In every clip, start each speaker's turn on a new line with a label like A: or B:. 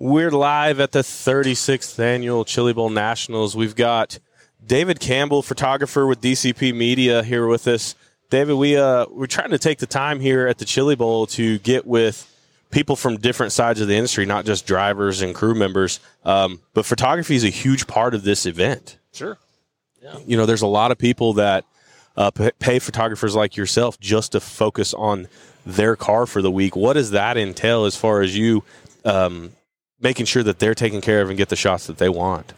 A: We're live at the 36th annual Chili Bowl Nationals. We've got David Campbell, photographer with DCP Media, here with us. David, we uh, we're trying to take the time here at the Chili Bowl to get with people from different sides of the industry, not just drivers and crew members. Um, but photography is a huge part of this event.
B: Sure. Yeah.
A: You know, there's a lot of people that uh, pay photographers like yourself just to focus on their car for the week. What does that entail as far as you um, making sure that they're taken care of and get the shots that they want?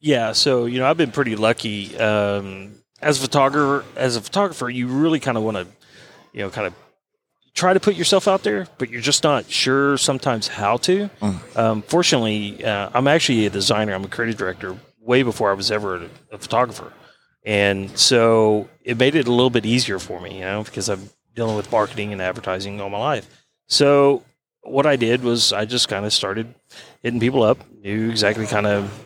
B: Yeah. So you know, I've been pretty lucky um, as a photographer. As a photographer, you really kind of want to, you know, kind of try to put yourself out there, but you're just not sure sometimes how to. Um, fortunately, uh, I'm actually a designer. I'm a creative director way before I was ever a, a photographer, and so it made it a little bit easier for me, you know, because I'm dealing with marketing and advertising all my life. So what I did was I just kind of started hitting people up, knew exactly kind of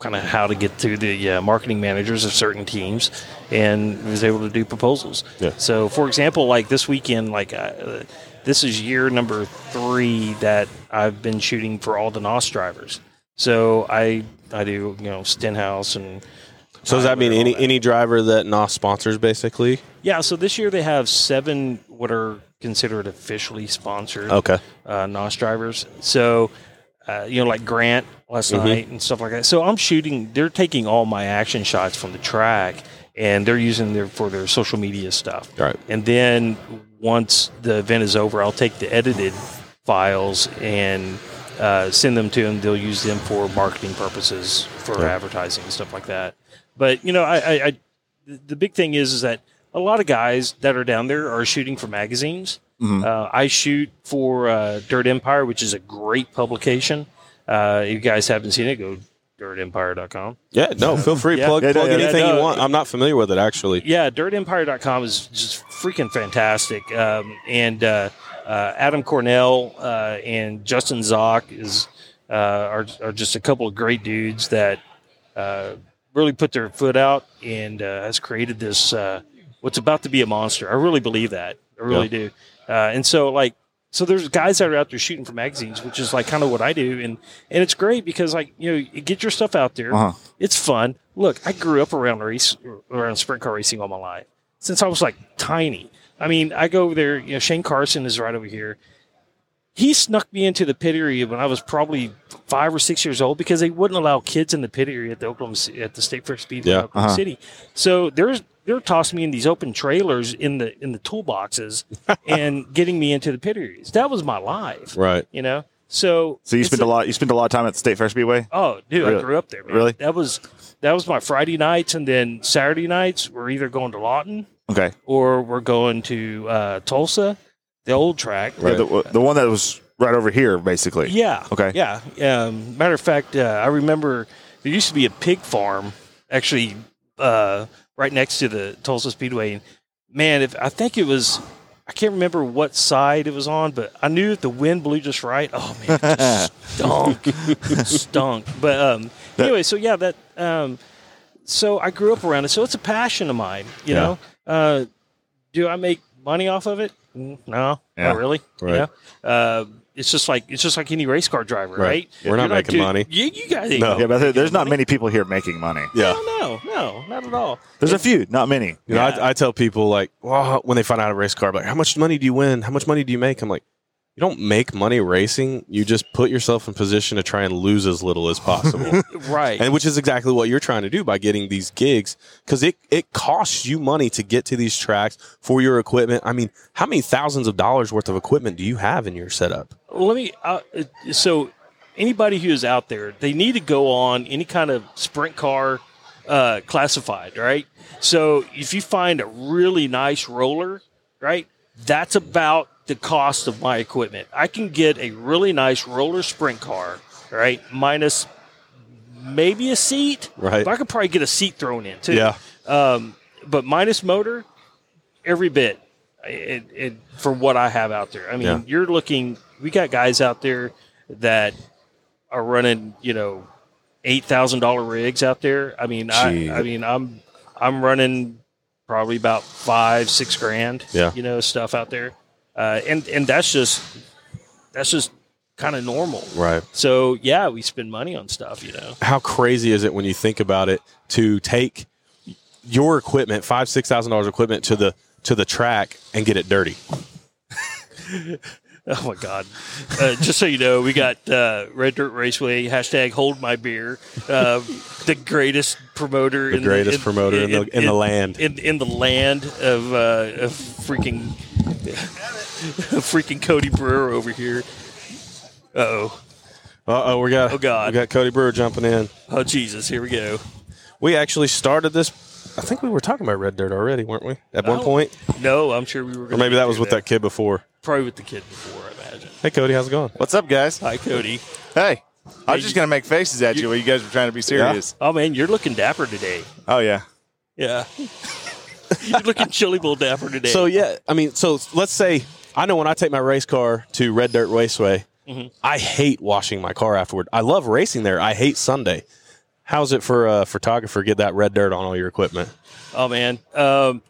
B: kind of how to get to the uh, marketing managers of certain teams, and was able to do proposals.
A: Yeah.
B: So, for example, like this weekend, like uh, this is year number three that I've been shooting for all the NOS drivers. So I I do you know Stenhouse and
A: So does that mean any
B: that.
A: any driver that NOS sponsors, basically?
B: yeah. So this year they have seven what are considered officially sponsored
A: Okay.
B: uh, NOS drivers. So, uh, you know, like Grant last
A: Mhm.
B: night and stuff like that. So I'm shooting. They're taking all my action shots from the track, and they're using their for their social media stuff.
A: Right.
B: And then once the event is over, I'll take the edited files and uh, send them to them. They'll use them for marketing purposes, for
A: Yeah.
B: advertising and stuff like that. But you know, I, I, I the big thing is is that a lot of guys that are down there are shooting for magazines.
C: Mhm.
B: Uh, I shoot for uh, Dirt Empire, which is a great publication. Uh, if you guys haven't seen it, go dirtempire.com.
A: Yeah. No. Feel free.
B: Yeah.
A: Plug
C: Yeah,
A: plug
C: yeah,
A: anything
B: Yeah,
A: you want. I'm not familiar with it actually.
B: Yeah, dirtempire.com is just freaking fantastic. Um, and uh, uh, Adam Cornell uh, and Justin Zock is uh, are, are just a couple of great dudes that uh, really put their foot out and uh, has created this uh, what's about to be a monster. I really believe that. I really do. Uh, and so like so there's guys that are out there shooting for magazines, which is like kind of what I do, and and it's great because like you know you get your stuff out there.
C: Uh-huh.
B: It's fun. Look, I grew up around race around sprint car racing all my life since I was like tiny. I mean, I go over there. You know, Shane Carson is right over here. He snuck me into the pit area when I was probably five or six years old because they wouldn't allow kids in the pit area at the Oklahoma at the State Fair Speedway
A: Yeah,
B: in Oklahoma
C: uh-huh.
B: City. So there's they're tossing me in these open trailers in the in the toolboxes and getting me into the pit areas. That was my life,
A: Right.
B: you know. So
C: So you spent a lot. You spent a lot of time at the State Fair Speedway.
B: Oh, dude, I grew up there. Man.
C: Really?
B: That was that was my Friday nights, and then Saturday nights we're either going to Lawton
C: Okay,
B: or we're going to uh, Tulsa, the old track.
C: Yeah, the, the one that was right over here, basically.
B: Yeah.
C: Okay.
B: Yeah. Um, matter of fact, uh, I remember there used to be a pig farm actually uh, right next to the Tulsa Speedway. And man, if I think it was, I can't remember what side it was on, but I knew if the wind blew just right. Oh man, it just stunk, stunk. But um, anyway, so yeah, that. Um, so I grew up around it, so it's a passion of mine. You
A: Yeah.
B: know, uh, do I make money off of it? No,
C: Yeah.
B: not really.
A: Right.
B: You know? uh, it's just like it's just like any race car driver,
A: Right.
B: right?
A: We're not
B: You're
A: making
B: dude,
A: money.
B: You, you guys, ain't
A: No.
B: gonna
C: Yeah, but there-
B: make
C: there's not
B: money.
C: many people here making money.
A: Yeah.
B: No, no, no, not at all.
C: There's a few, not many.
A: You know,
B: Yeah.
A: I, I tell people like, well, when they find out a race car, like, how much money do you win? How much money do you make? I'm like, you don't make money racing. You just put yourself in position to try and lose as little as possible,
B: Right.
A: and which is exactly what you're trying to do by getting these gigs because it it costs you money to get to these tracks for your equipment. I mean, how many thousands of dollars worth of equipment do you have in your setup?
B: let me. Uh, so, anybody who is out there, they need to go on any kind of sprint car uh, classified, right? So, if you find a really nice roller, right, that's about the cost of my equipment. I can get a really nice roller sprint car, right, minus maybe a seat.
A: Right.
B: But I could probably get a seat thrown in too.
A: Yeah.
B: Um, but minus motor, every bit. It, it, for what I have out there. I mean,
A: Yeah.
B: you're looking. We got guys out there that are running, you know, eight thousand dollar rigs out there. I mean, I, I mean, I'm I'm running probably about five, six grand.
A: Yeah.
B: you know, stuff out there, uh, and and that's just that's just kind of normal.
A: Right.
B: So yeah, we spend money on stuff, you know.
A: How crazy is it when you think about it to take your equipment, five, six thousand dollars equipment to the to the track and get it dirty?
B: Oh my God! Uh, just so you know, we got uh, Red Dirt Raceway hashtag Hold My Beer, uh, the greatest promoter,
A: The
B: in
A: greatest
B: in-
A: promoter in the- in the land.
B: in, in the land of, uh, of freaking freaking Cody Brewer over here. Oh,
A: Uh oh, we got
B: Oh, God.
A: we got Cody Brewer jumping in.
B: oh Jesus! Here we go.
A: We actually started this. I think we were talking about red dirt already, weren't we? At one point,
B: No, I'm sure we were.
A: or maybe that was with that kid before.
B: Probably with the kid before, I imagine.
A: Hey, Cody, how's it going?
C: What's up, guys?
B: Hi, Cody.
C: Hey. I
B: Hey,
C: was just going to make faces at you while you guys were trying to be serious.
B: Oh man, you're looking dapper today.
C: Oh, yeah.
B: Yeah. you're looking Chili Bowl dapper today.
A: So yeah, I mean, so let's say I know when I take my race car to Red Dirt Raceway,
B: Mm-hmm.
A: I hate washing my car afterward. I love racing there. I hate Sunday. How's it for a photographer get that red dirt on all your equipment?
B: Oh man, um,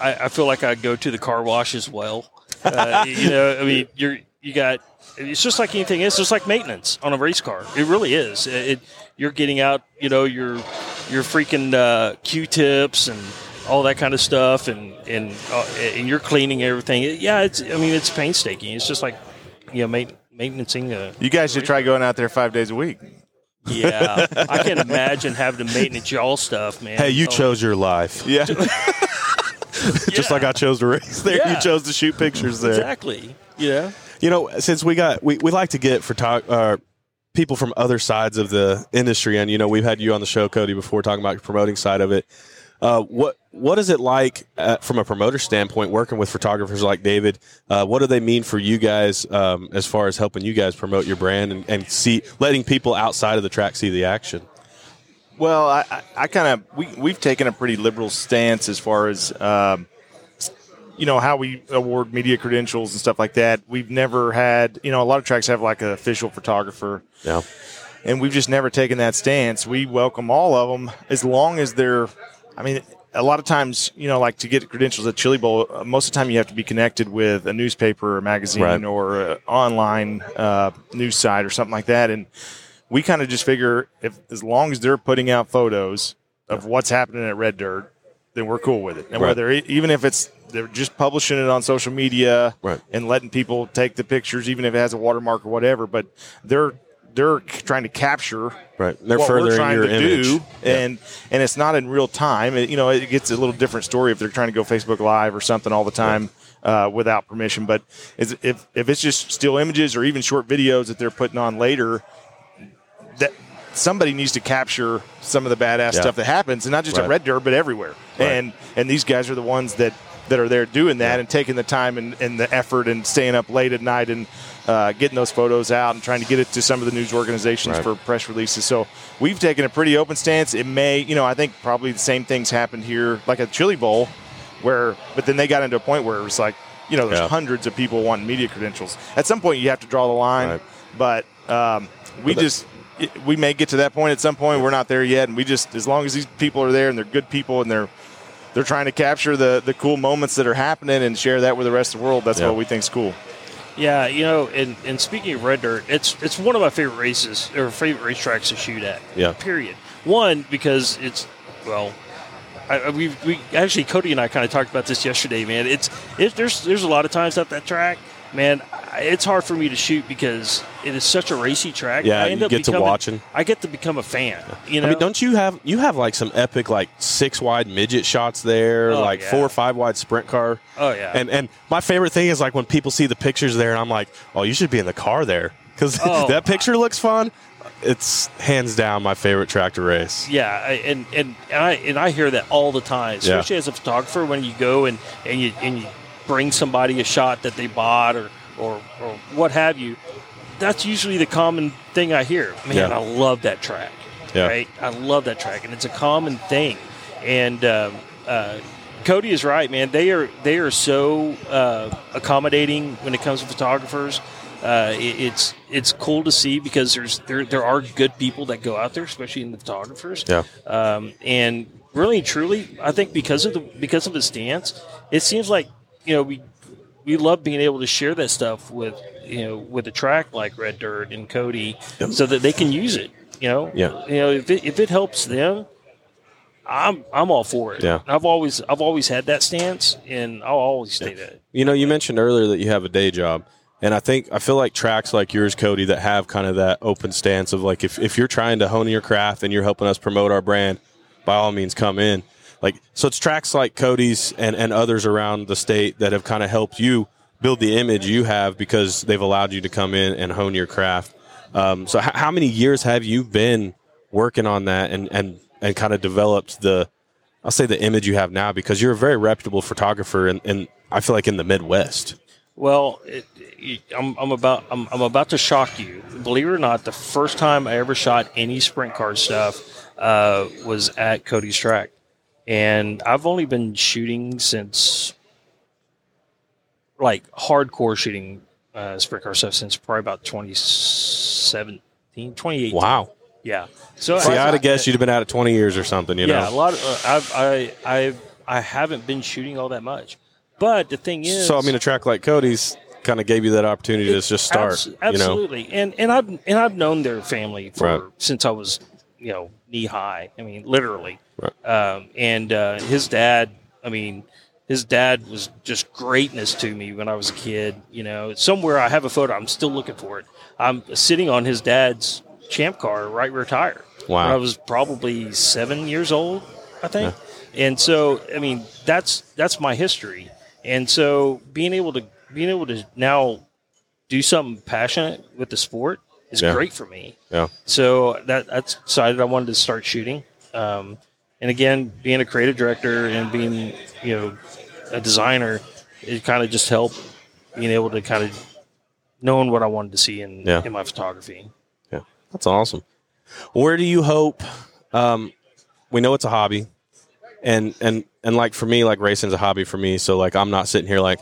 B: I, I feel like I go to the car wash as well. Uh, you know, I mean, you're you got. It's just like anything. It's just like maintenance on a race car. It really is. It, it- you're getting out, you know, your your freaking uh, Q-tips and all that kind of stuff, and and uh, and you're cleaning everything. Yeah, it's. I mean, it's painstaking. It's just like you know, ma- maintaining a.
C: You guys should try going out there five days a week.
B: Yeah, I can't imagine having to maintenance y'all stuff, man.
A: Hey, you
B: Oh,
A: chose your life,
C: Yeah.
A: just like I chose to race there.
B: Yeah.
A: You chose to shoot pictures there.
B: exactly. Yeah.
A: You know, since we got we, we like to get photog- uh, people from other sides of the industry, and you know, we've had you on the show, Cody, before talking about your promoting side of it. Uh, what what is it like uh, from a promoter standpoint working with photographers like David? Uh, what do they mean for you guys um, as far as helping you guys promote your brand and, and see letting people outside of the track see the action?
C: Well, I, I, I kind of we we've taken a pretty liberal stance as far as um, you know how we award media credentials and stuff like that. We've never had you know a lot of tracks have like an official photographer,
A: Yeah,
C: and we've just never taken that stance. We welcome all of them as long as they're. I mean, a lot of times you know like to get credentials at Chili Bowl, uh, most of the time you have to be connected with a newspaper or magazine
A: Right.
C: or online uh, news site or something like that, and we kind of just figure if as long as they're putting out photos of what's happening at Red Dirt, then we're cool with it. And
A: Right.
C: whether even if it's they're just publishing it on social media
A: Right.
C: and letting people take the pictures, even if it has a watermark or whatever, but they're they're trying to capture
A: right. They're
C: what we're
A: furthering
C: trying
A: your
C: to
A: image.
C: do, and and it's not in real time. It, you know, it gets a little different story if they're trying to go Facebook Live or something all the time uh, without permission. But is, if if it's just still images or even short videos that they're putting on later, that somebody needs to capture some of the badass
A: Yeah.
C: stuff that happens, and not just
A: Right.
C: at Red Dirt, but everywhere.
A: Right.
C: And and these guys are the ones that that are there doing that and taking the time and, and the effort and staying up late at night and uh, getting those photos out and trying to get it to some of the news organizations
A: Right.
C: for press releases. So we've taken a pretty open stance. It may, you know, I think probably the same things happened here, like at Chili Bowl, where, but then they got into a point where it was like, you know, there's
A: Yeah.
C: hundreds of people wanting media credentials. At some point, you have to draw the line,
A: Right.
C: but um, we
A: But
C: just. it- We may get to that point at some point. We're not there yet, and we just, as long as these people are there and they're good people and they're they're trying to capture the the cool moments that are happening and share that with the rest of the world. That's
A: Yeah.
C: what we think's cool.
B: Yeah, you know, and, and speaking of red dirt, it's it's one of my favorite races or favorite racetracks to shoot at.
A: Yeah.
B: Period. One because it's well, I, I- we we actually Cody and I kind of talked about this yesterday, man. It's it, there's there's a lot of times at that track, man. It's hard for me to shoot because it is such a racy track.
A: Yeah,
B: I end
A: you
B: up
A: get to
B: becoming-
A: watching.
B: I get to become a fan. You know,
A: I mean, don't you have you have like some epic like six wide midget shots there,
B: Oh,
A: like
B: yeah.
A: four or five wide sprint car.
B: Oh, yeah.
A: And and my favorite thing is like when people see the pictures there, and I'm like, oh, you should be in the car there because
B: Oh.
A: that picture looks fun. It's hands down my favorite tractor race.
B: Yeah, and and and I and I hear that all the time,
A: Yeah.
B: especially as a photographer when you go and and you and you bring somebody a shot that they bought or or or what have you. That's usually the common thing I hear. Man,
A: Yeah.
B: I love that track.
A: Yeah.
B: Right, I love that track, and it's a common thing. And um, uh, Cody is right, man. They are they are so uh, accommodating when it comes to photographers. Uh, it, it's it's cool to see because there's there there are good people that go out there, especially in the photographers.
A: Yeah.
B: Um, and really, and truly, I think because of the because of his stance, it seems like you know we we love being able to share that stuff with you know with a track like Red Dirt and Cody, so that they can use it. You know,
A: Yeah.
B: You know, if it, if it helps them, I'm I'm all for it.
A: Yeah.
B: I've always I've always had that stance, and I'll always stay that.
A: You know, you mentioned earlier that you have a day job. And I think I feel like tracks like yours, Cody, that have kind of that open stance of like if, if you're trying to hone your craft and you're helping us promote our brand, by all means come in. Like so it's tracks like Cody's and, and others around the state that have kind of helped you build the image you have because they've allowed you to come in and hone your craft. Um, so h- how many years have you been working on that and, and, and kind of developed the I'll say the image you have now because you're a very reputable photographer and, and I feel like in the Midwest.
B: Well, it, it, I'm, I'm about I'm, I'm about to shock you. Believe it or not, the first time I ever shot any sprint car stuff uh, was at Cody's track, and I've only been shooting since like hardcore shooting uh, sprint car stuff since probably about 2017, 2018.
A: Wow.
B: Yeah. So
A: See, I'd have guessed you'd have been out of 20 years or something, you know.
B: yeah, a lot of uh, I've, I I I haven't been shooting all that much, but the thing is,
A: So, I mean, a track like Cody's kind of gave you that opportunity to just start,
B: Abs-
A: you know?
B: absolutely, and and I've and I've known their family for
A: Right.
B: since I was you know knee high. I mean, literally.
A: Right.
B: Um, and uh, his dad, I mean, his dad was just greatness to me when I was a kid. You know, somewhere I have a photo. I'm still looking for it. I'm sitting on his dad's champ car right rear tire.
A: Wow.
B: I was probably seven years old, I think. And so, I mean, that's that's my history. And so, being able to being able to now do something passionate with the sport is
A: Yeah.
B: great for me.
A: Yeah.
B: So that that's decided I wanted to start shooting. Um, and again, being a creative director and being you know a designer, it kind of just helped being able to kind of knowing what I wanted to see in
A: Yeah.
B: in my photography.
A: Yeah. That's awesome. Where do you hope? Um, we know it's a hobby. And, and, and like for me, like racing's a hobby for me. So, like, I'm not sitting here like,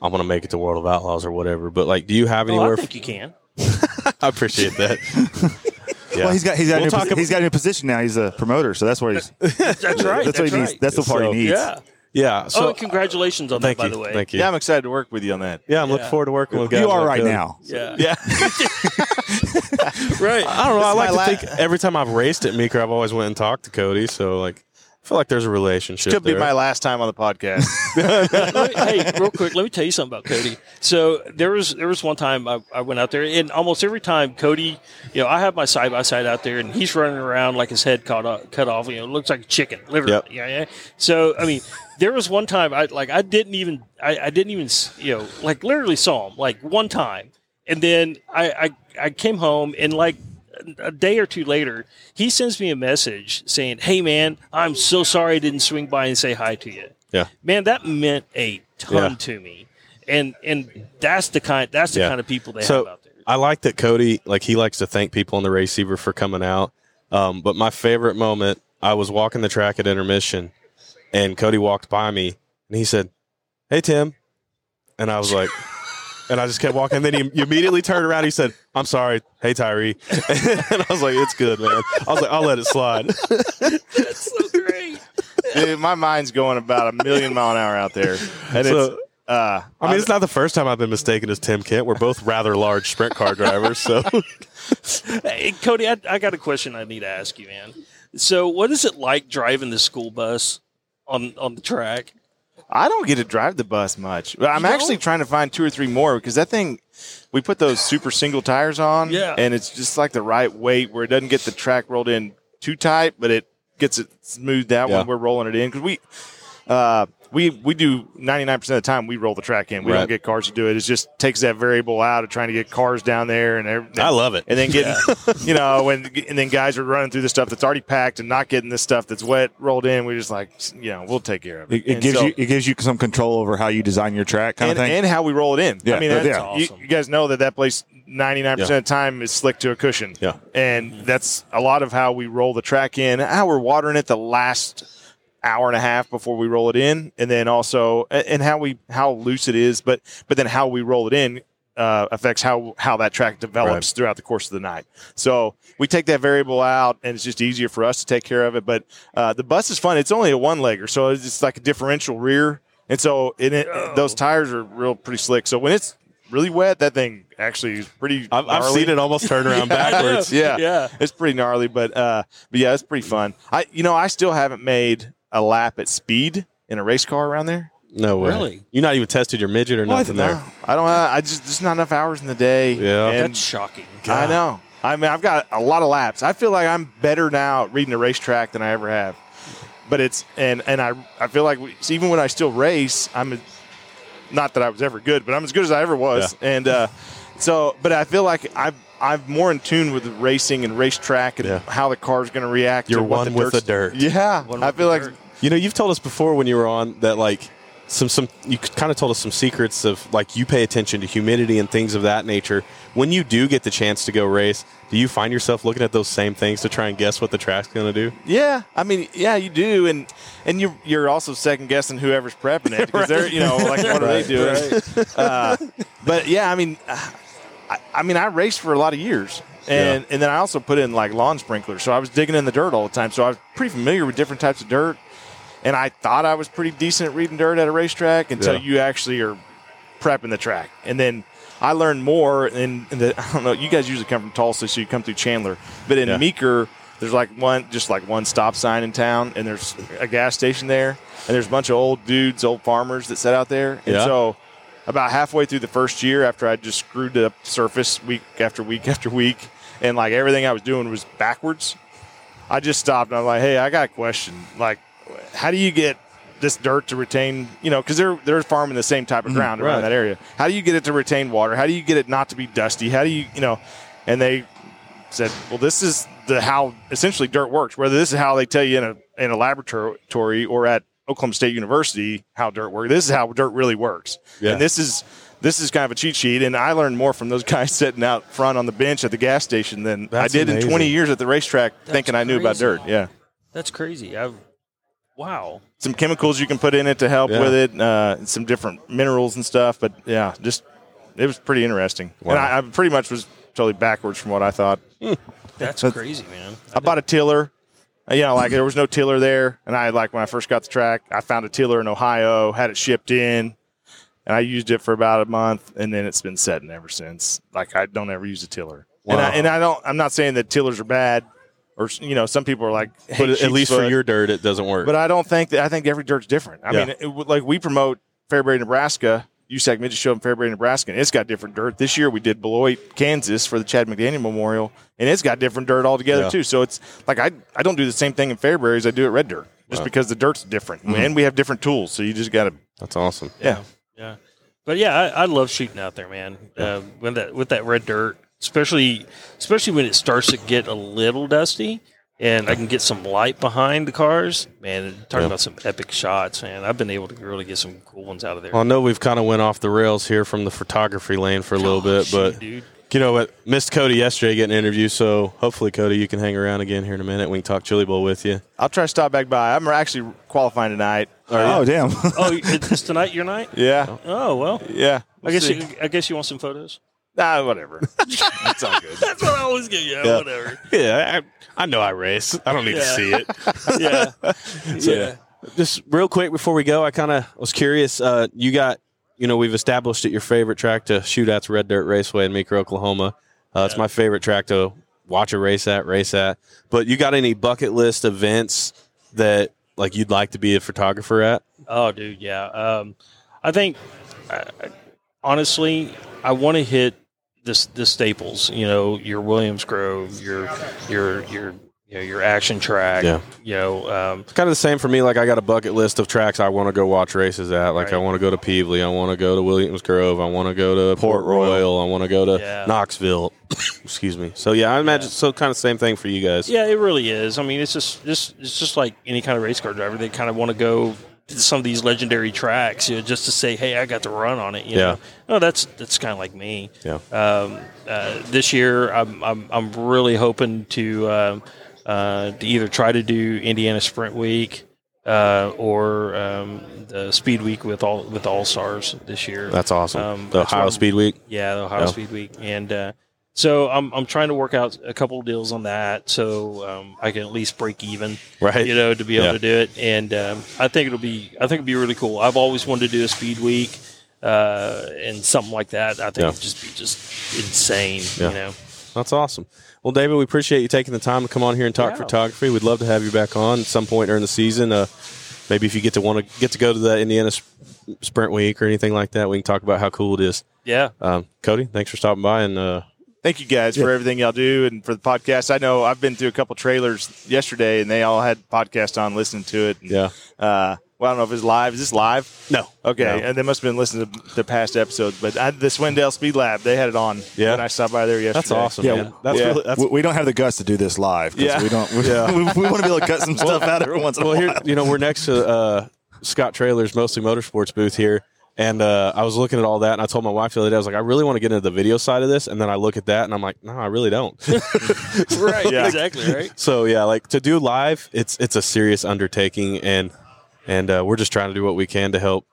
A: I'm going to make it to World of Outlaws or whatever. But, like, do you have
B: Oh,
A: anywhere?
B: I think you can.
A: I appreciate that. yeah.
D: Well, he's got he's got
A: We'll
D: a new,
A: talk
D: he's got a new position now. He's a promoter, so that's where he's.
B: That's right.
D: That's, what he needs.
B: right.
D: That's the part
A: So-
D: he needs.
B: yeah.
A: yeah. Oh, so,
B: oh, and congratulations on
A: thank
B: that, by
A: you.
B: the way.
A: Thank you.
C: Yeah, I'm excited to work with you on that.
A: Yeah, I'm looking forward to working with you guys.
D: You are right
A: Cody.
D: now.
B: Yeah.
C: Yeah.
B: right.
A: I don't know. I like
C: is
A: to
C: my
A: think every time I've raced at Meeker, I've always went and talked to Cody. So like, I feel like there's a relationship.
C: Could be
A: there.
C: my last time on the podcast.
B: Me- hey, real quick, let me tell you something about Cody. So there was there was one time I, I went out there, and almost every time Cody, you know, I have my side by side out there, and he's running around like his head cut off, cut off. You know, looks like a chicken, literally.
A: Yep.
B: Yeah, yeah. So I mean, there was one time I like I didn't even I, I didn't even you know like literally saw him like one time, and then I I, I came home and like a day or two later, he sends me a message saying, "Hey man, I'm so sorry I didn't swing by and say hi to you."
A: Yeah.
B: man, that meant a ton
A: Yeah.
B: to me, and and that's the kind that's the
A: Yeah.
B: kind of people they
A: So
B: have out there.
A: I like that Cody, like he likes to thank people in the receiver for coming out. Um, but my favorite moment, I was walking the track at intermission, and Cody walked by me, and he said, "Hey Tim," and I was like. And I just kept walking. And then he, he immediately turned around. He said, "I'm sorry. Hey Tyree." and I was like, "It's good, man." I was like, "I'll let it slide."
B: That's so great.
C: Dude, my mind's going about a million mile an hour out there. And
A: So-
C: it's uh
A: I mean, it's not the first time I've been mistaken as Tim Kent. We're both rather large sprint car drivers, so
B: Hey, Cody, I, I got a question I need to ask you, man. So, what is it like driving the school bus on on the track?
C: I don't get to drive the bus much. But I'm
B: You
C: actually
B: don't?
C: trying to find two or three more because that thing, we put those super single tires on,
B: Yeah.
C: and it's just like the right weight where it doesn't get the track rolled in too tight, but it gets it smoothed out
A: Yeah.
C: when we're rolling it in because we. Uh, we we do 99% of the time we roll the track in. We
A: Right.
C: don't get cars to do it. It just takes that variable out of trying to get cars down there and everything.
A: I love it.
C: And then getting, you know, when and then guys are running through the stuff that's already packed and not getting the stuff that's wet rolled in. We're just like, you know, we'll take care of it.
D: It, it gives
C: so-
D: you it gives you some control over how you design your track, kind
C: and,
D: of thing.
C: and how we roll it in.
D: Yeah,
C: I mean,
D: that's
C: that's,
B: awesome.
C: you, you guys know that that place 99%
A: Yeah.
C: of the time is slick to a cushion.
A: Yeah.
C: And that's a lot of how we roll the track in, how we're watering it the last hour and a half before we roll it in, and then also and how we how loose it is, but but then how we roll it in uh, affects how how that track develops
A: Right.
C: throughout the course of the night. So we take that variable out, and it's just easier for us to take care of it. But uh, the bus is fun. It's only a one legger, so it's just like a differential rear, and so in it,
B: Oh.
C: those tires are real pretty slick. So when it's really wet, that thing actually is pretty.
A: I've, I've seen it almost turn around backwards.
C: Yeah,
B: Yeah.
C: it's pretty gnarly, but uh, but yeah, it's pretty fun. I you know I still haven't made a lap at speed in a race car around there.
A: No way.
B: Really?
A: You not even tested your midget or nothing
C: No,
A: there.
C: I don't. Uh, I just there's not enough hours in the day.
A: Yeah.
C: and
B: That's shocking.
C: I know. I mean, I've got a lot of laps. I feel like I'm better now at reading a racetrack than I ever have. But it's and and I I feel like we, even when I still race, I'm a, not that I was ever good, but I'm as good as I ever was. And uh, so, but I feel like I'm I'm more in tune with racing and racetrack and
A: Yeah.
C: how the car's going to react.
A: You're
C: to what
A: one
C: the
A: with the dirt.
C: Yeah,
B: One
C: I feel like
B: dirt.
A: You know, you've told us before when you were on that like some some you kind of told us some secrets of like you pay attention to humidity and things of that nature. When you do get the chance to go race, do you find yourself looking at those same things to try and guess what the track's going to do?
C: Yeah, I mean, yeah, you do, and and you you're also second guessing whoever's prepping it because they're you know like what are they doing? Uh, but yeah, I mean, uh, I, I mean, I raced for a lot of years, and and then I also put in like lawn sprinklers, so I was digging in the dirt all the time, so I was pretty familiar with different types of dirt, and I thought I was pretty decent at reading dirt at a racetrack until
A: Yeah.
C: you actually are prepping the track, and then. I learned more, and I don't know. You guys usually come from Tulsa, so you come through Chandler. But in
A: Yeah.
C: Meeker, there's like one, just like one stop sign in town, and there's a gas station there, and there's a bunch of old dudes, old farmers that sit out there. And
A: Yeah.
C: so, about halfway through the first year, after I just screwed up the surface week after week after week, and like everything I was doing was backwards, I just stopped and I'm like, hey, I got a question. Like, how do you get this dirt to retain, you know, because they're they're farming the same type of mm-hmm. ground around
A: right.
C: that area. How do you get it to retain water? How do you get it not to be dusty? How do you, you know? And they said, well, this is the how essentially dirt works. Whether this is how they tell you in a in a laboratory or at Oklahoma State University how dirt works. This is how dirt really works.
A: Yeah.
C: And this is this is kind of a cheat sheet. And I learned more from those guys sitting out front on the bench at the gas station than
A: That's
C: I did in 20 years at the racetrack, thinking I knew about dirt. Yeah
B: That's crazy. I've, wow.
C: some chemicals you can put in it to help
A: Yeah.
C: with it, uh, some different minerals and stuff. But yeah, just it was pretty interesting.
A: Wow.
C: And I, I pretty much was totally backwards from what I thought.
B: That's crazy, man.
C: I bought a tiller. You know, like there was no tiller there, and I like when I first got the track, I found a tiller in Ohio, had it shipped in, and I used it for about a month, and then it's been setting ever since. Like I don't ever use a tiller, and, I, and I don't. I'm not saying that tillers are bad, or you know, some people are like,
A: But at least for your dirt, it doesn't work.
C: But I don't think that I think every dirt's different. I
A: Yeah.
C: mean, it, like we promote Fairbury, Nebraska, USAC Midget Show in Fairbury, Nebraska, and it's got different dirt. This year we did Beloit, Kansas for the Chad McDaniel Memorial, and it's got different dirt altogether
A: Yeah.
C: too. So it's like I I don't do the same thing in Fairbury as I do at Red Dirt, just because the dirt's different,
A: Mm-hmm.
C: and we have different tools. So you just got to
A: That's awesome.
C: yeah.
B: Yeah, but yeah, I, I love shooting out there, man. Uh, when that with that red dirt, especially especially when it starts to get a little dusty, and I can get some light behind the cars. Man, talking
A: Yeah.
B: about some epic shots, man. I've been able to really get some cool ones out of there.
A: Well, I know we've kind of went off the rails here from the photography lane for a little oh, bit,
B: Shoot,
A: but
B: dude.
A: you know what? Missed Cody yesterday getting an interview, so hopefully, Cody, you can hang around again here in a minute. We can talk Chili Bowl with you.
C: I'll try to stop back by. I'm actually qualifying tonight.
D: Oh, damn.
B: oh, is tonight your night?
C: Yeah,
B: Oh well,
C: yeah.
B: I guess
C: We'll
B: you. I guess you want some photos.
C: nah, whatever. it's all good.
B: That's what I always get. Yeah,
A: Yeah.
B: whatever.
A: Yeah, I, I know I race. I don't need to see it.
B: Yeah,
A: So,
B: yeah.
A: Just real quick before we go, I kind of was curious. Uh, you got, you know, we've established that your favorite track to shoot at's Red Dirt Raceway in Meeker, Oklahoma. Uh, It's my favorite track to watch a race at, race at. But you got any bucket list events that like you'd like to be a photographer at?
B: Oh, dude, yeah. Um, I think uh, honestly, I want to hit this the staples. You know, your Williams Grove, your your your you know, your action track.
A: Yeah.
B: You know, um,
A: It's kind of the same for me. Like I got a bucket list of tracks I want to go watch races at. Like I want to go to Pevely. I want to go to Williams Grove. I want to go to Port Royal. I want to go to
B: Yeah.
A: Knoxville. Excuse me. So yeah, I imagine so. Kind of same thing for you guys.
B: yeah, it really is. I mean, it's just just it's just like any kind of race car driver. They kind of want to go to some of these legendary tracks, you know, just to say, "Hey, I got to run on it." You
A: Yeah.
B: know? No, that's that's kind of like me.
A: Yeah.
B: um, uh, this year I'm, I'm, I'm really hoping to um, uh, to either try to do Indiana Sprint Week uh, or um, the Speed Week with all with All Stars this year.
A: That's awesome.
B: Um,
A: the Ohio Speed Week.
B: yeah, the Ohio
A: Yeah.
B: Speed Week, and uh, so I'm I'm trying to work out a couple of deals on that so um, I can at least break even
A: Right.
B: you know, to be able
A: Yeah.
B: to do it. And um, I think it'll be, I think it'll be really cool. I've always wanted to do a speed week. uh, and something like that, I think
A: Yeah.
B: it'd just be just insane.
A: Yeah.
B: You know,
A: That's awesome. Well, David, we appreciate you taking the time to come on here and talk
B: Yeah.
A: photography. We'd love to have you back on at some point during the season. Uh, maybe if you get to want to get to go to the Indiana Sprint Week or anything like that, we can talk about how cool it is.
B: yeah.
A: Um, Cody, thanks for stopping by and uh,
C: Thank you guys for everything y'all do and for the podcast. I know I've been through a couple trailers yesterday, and they all had podcast on listening to it. And,
A: Yeah.
C: Uh, well, I don't know if it's live. Is this live?
A: no,
C: Okay,
A: No.
C: and they must have been listening to the past episodes. But I, the Swindell Speed Lab, they had it on.
A: Yeah.
C: when I stopped by there yesterday.
A: that's awesome.
D: Yeah,
A: man. That's
C: yeah.
A: really that's
D: we, we don't have the guts to do this live.
C: Yeah.
D: we don't. We, we, want to be able to cut some stuff out every once in a
A: well. Here, you know, we're next to uh, Scott Trailers, mostly motorsports booth here. And uh, I was looking at all that, and I told my wife the other day, I was like, I really want to get into the video side of this. And then I look at that, and I'm like, no, I really don't.
B: right.
C: Yeah.
B: Exactly. Right.
A: So yeah, like to do live, it's it's a serious undertaking, and and uh, we're just trying to do what we can to help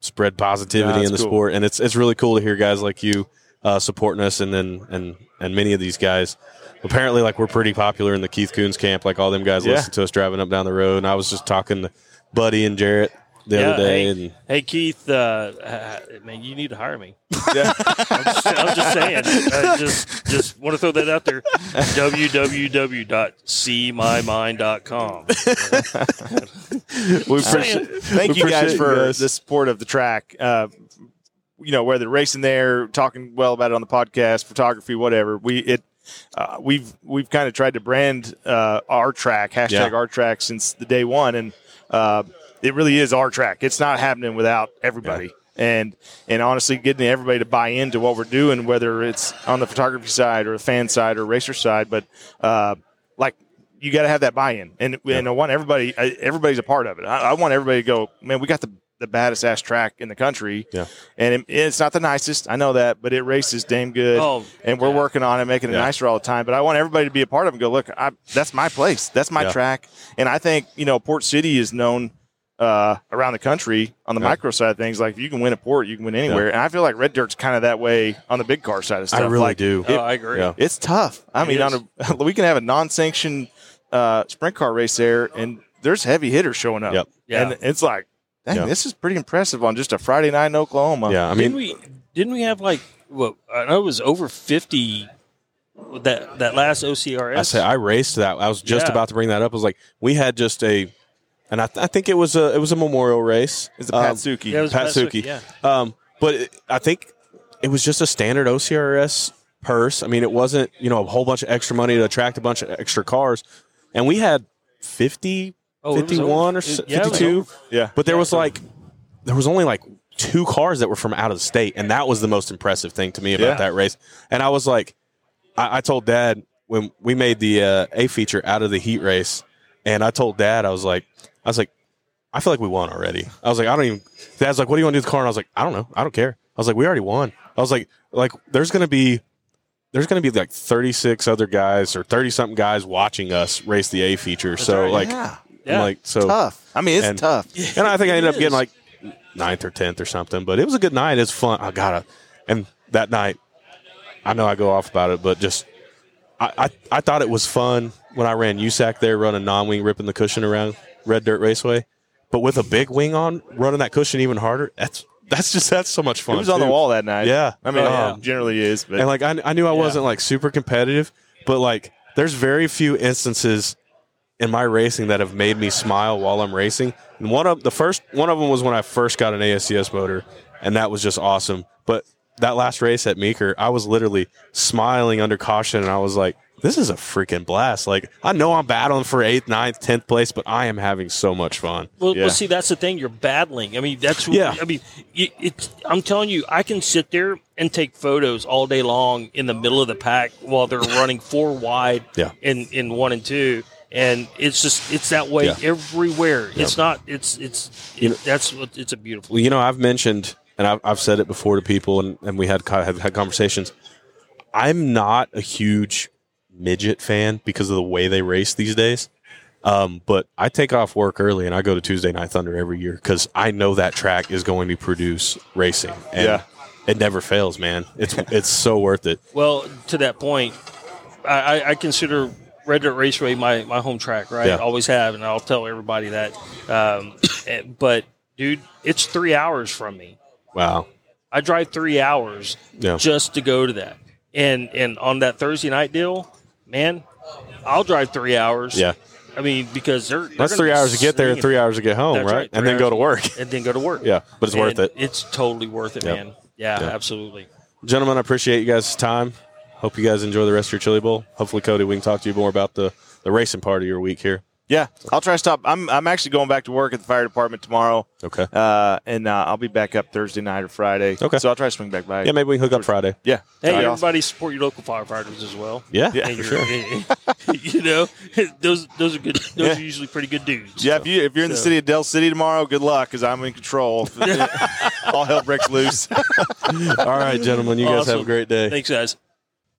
A: spread positivity
C: Yeah,
A: in the
C: cool.
A: sport, and it's it's really cool to hear guys like you uh, supporting us, and then and and many of these guys. Apparently, like we're pretty popular in the Keith Kunz camp. Like all them guys
C: Yeah.
A: listen to us driving up down the road. And I was just talking to Buddy and Jarrett the
B: Yeah,
A: other day,
B: hey,
A: and
B: hey Keith, uh, uh, man, you need to hire me.
C: Yeah.
B: I'm just, I'm just saying. I just just want to throw that out there. www.seemymind.com.
A: we appreciate.
C: Thank
A: we
C: you guys for
A: guys.
C: the support of the track. Uh, you know, whether racing there, talking well about it on the podcast, photography, whatever. We it uh, we've we've kind of tried to brand uh, our track hashtag
A: Yeah.
C: our track since the day one, and uh, it really is our track. It's not happening without everybody. And and honestly, getting everybody to buy into what we're doing, whether it's on the photography side or the fan side or racer side, but uh, like you got to have that buy-in, and and I want everybody. I- Everybody's a part of it. I, I want everybody to go. Man, we got the the baddest ass track in the country.
A: Yeah.
C: and it, it's not the nicest. I know that, but it races damn good.
B: Oh,
C: and we're
B: yeah.
C: working on it, making it
A: Yeah.
C: nicer all the time. But I want everybody to be a part of it. and Go look. I, that's my place. That's my
A: Yeah.
C: track. And I think you know Port City is known. Uh, around the country on the
A: Yeah.
C: micro side of things, like if you can win a port, you can win anywhere. And I feel like Red Dirt's kind of that way on the big car side of stuff.
A: I really
C: like,
A: do.
B: Oh, I agree.
A: Yeah.
C: it's tough. I
B: It
C: mean,
B: is.
C: on a, we can have a non-sanctioned uh, sprint car race there, and there's heavy hitters showing up.
A: Yep.
B: Yeah.
C: and it's like, dang,
A: Yeah.
C: this is pretty impressive on just a Friday night in Oklahoma.
A: yeah, I
B: didn't
A: mean,
B: we didn't we have like what I know it was over fifty that that last OCRS.
A: I say I raced that. I was just
B: Yeah.
A: about to bring that up. I was like, we had just a, and I, th- I think it was a it was a memorial race.
C: It's the
A: Um,
C: Patsuki.
B: yeah, it was
A: Pat
B: Patsuki,
A: Suki.
B: yeah.
A: Um, but it, I think it was just a standard OCRS purse. I mean, it wasn't you know a whole bunch of extra money to attract a bunch of extra cars, and we had 50,
B: Oh,
A: 51 or
B: over.
A: s-
B: Yeah,
A: 52.
C: yeah,
A: But there
B: Yeah,
A: was
B: so-
A: like there was only like two cars that were from out of the state, and that was the most impressive thing to me about
C: Yeah.
A: that race. And I was like, I, I told Dad when we made the uh, A feature out of the heat race, and I told Dad I was like, I was like, I feel like we won already. I was like, I don't even. Dad's like, what do you want to do with the car? And I was like, I don't know, I don't care. I was like, we already won. I was like, like there's gonna be. There's going to be like 36 other guys or 30 something guys watching us race the A feature. so
B: right.
A: like,
C: yeah,
A: I'm
B: Yeah.
A: like, so
C: tough. I mean, it's
A: and-
C: tough.
A: and I think I ended up getting like ninth or tenth or something. But it was a good night. It's fun. I gotta. And that night, I know I go off about it, but just I I, I thought it was fun when I ran USAC there, running non-wing, ripping the cushion around Red Dirt Raceway. But with a big wing on, running that cushion even harder. That's that's just that's so much fun.
C: It was on the wall that night.
A: Yeah.
C: I mean, um,
A: yeah.
C: generally is, but
A: And like I, I knew I wasn't like super competitive, but like there's very few instances in my racing that have made me smile while I'm racing. And one of the first one of them was when I first got an ASCS motor, and that was just awesome. But that last race at Meeker, I was literally smiling under caution, and I was like, "This is a freaking blast!" Like I know I'm battling for eighth, ninth, tenth place, but I am having so much fun.
B: Well,
C: Yeah.
B: well, see, that's the thing. You're battling. I mean, that's
A: Yeah.
B: I mean, it, it's. I'm telling you, I can sit there and take photos all day long in the middle of the pack while they're running four wide.
A: Yeah.
B: In in one and two, and it's just it's that way
A: Yeah.
B: everywhere. It's not. It's it's.
A: You know-
B: that's what it's a beautiful.
A: Well, you know, I've mentioned, and I've, I've said it before to people, and, and we had had conversations. I'm not a huge midget fan because of the way they race these days. Um, but I take off work early and I go to Tuesday Night Thunder every year because I know that track is going to produce racing. And
C: Yeah.
A: it never fails, man. It's it's so worth it.
B: Well, to that point, I, I, I consider Red Dirt Raceway my, my home track, right?
A: Yeah.
B: Always have, and I'll tell everybody that. Um, eh, but dude, it's three hours from me.
A: Wow.
B: I drive three hours
A: Yeah.
B: just to go to that. And and on that Thursday night deal, man, I'll drive three hours.
A: Yeah.
B: I mean, because they're, they're
A: That's three hours to get there and three hours to get home, right?
B: right,
A: And then go to work.
B: and then go to work.
A: Yeah, but it's worth it.
B: It's totally worth it,
A: Yep.
B: man. Yeah,
A: Yep.
B: absolutely.
A: Gentlemen, I appreciate you guys' time. Hope you guys enjoy the rest of your Chili Bowl. Hopefully, Cody, we can talk to you more about the, the racing part of your week here.
C: Yeah, I'll try to stop. I'm I'm actually going back to work at the fire department tomorrow.
A: Okay.
C: Uh, and uh, I'll be back up Thursday night or Friday.
A: Okay.
C: So I'll try to swing back by.
A: Yeah, maybe we can hook up Friday.
C: Yeah.
B: Hey,
C: That'd be awesome.
B: everybody support your local firefighters as well.
A: Yeah,
C: Yeah,
B: And
A: for
B: you're-
A: sure.
B: you know, those those are good. Those
C: Yeah.
B: are usually pretty good dudes.
C: Yeah, if you if you're in the
B: So-
C: city of Del City tomorrow, good luck because I'm in control. All hell breaks loose.
A: All right, gentlemen, you guys have a
B: Awesome.
A: great day.
B: Thanks, guys.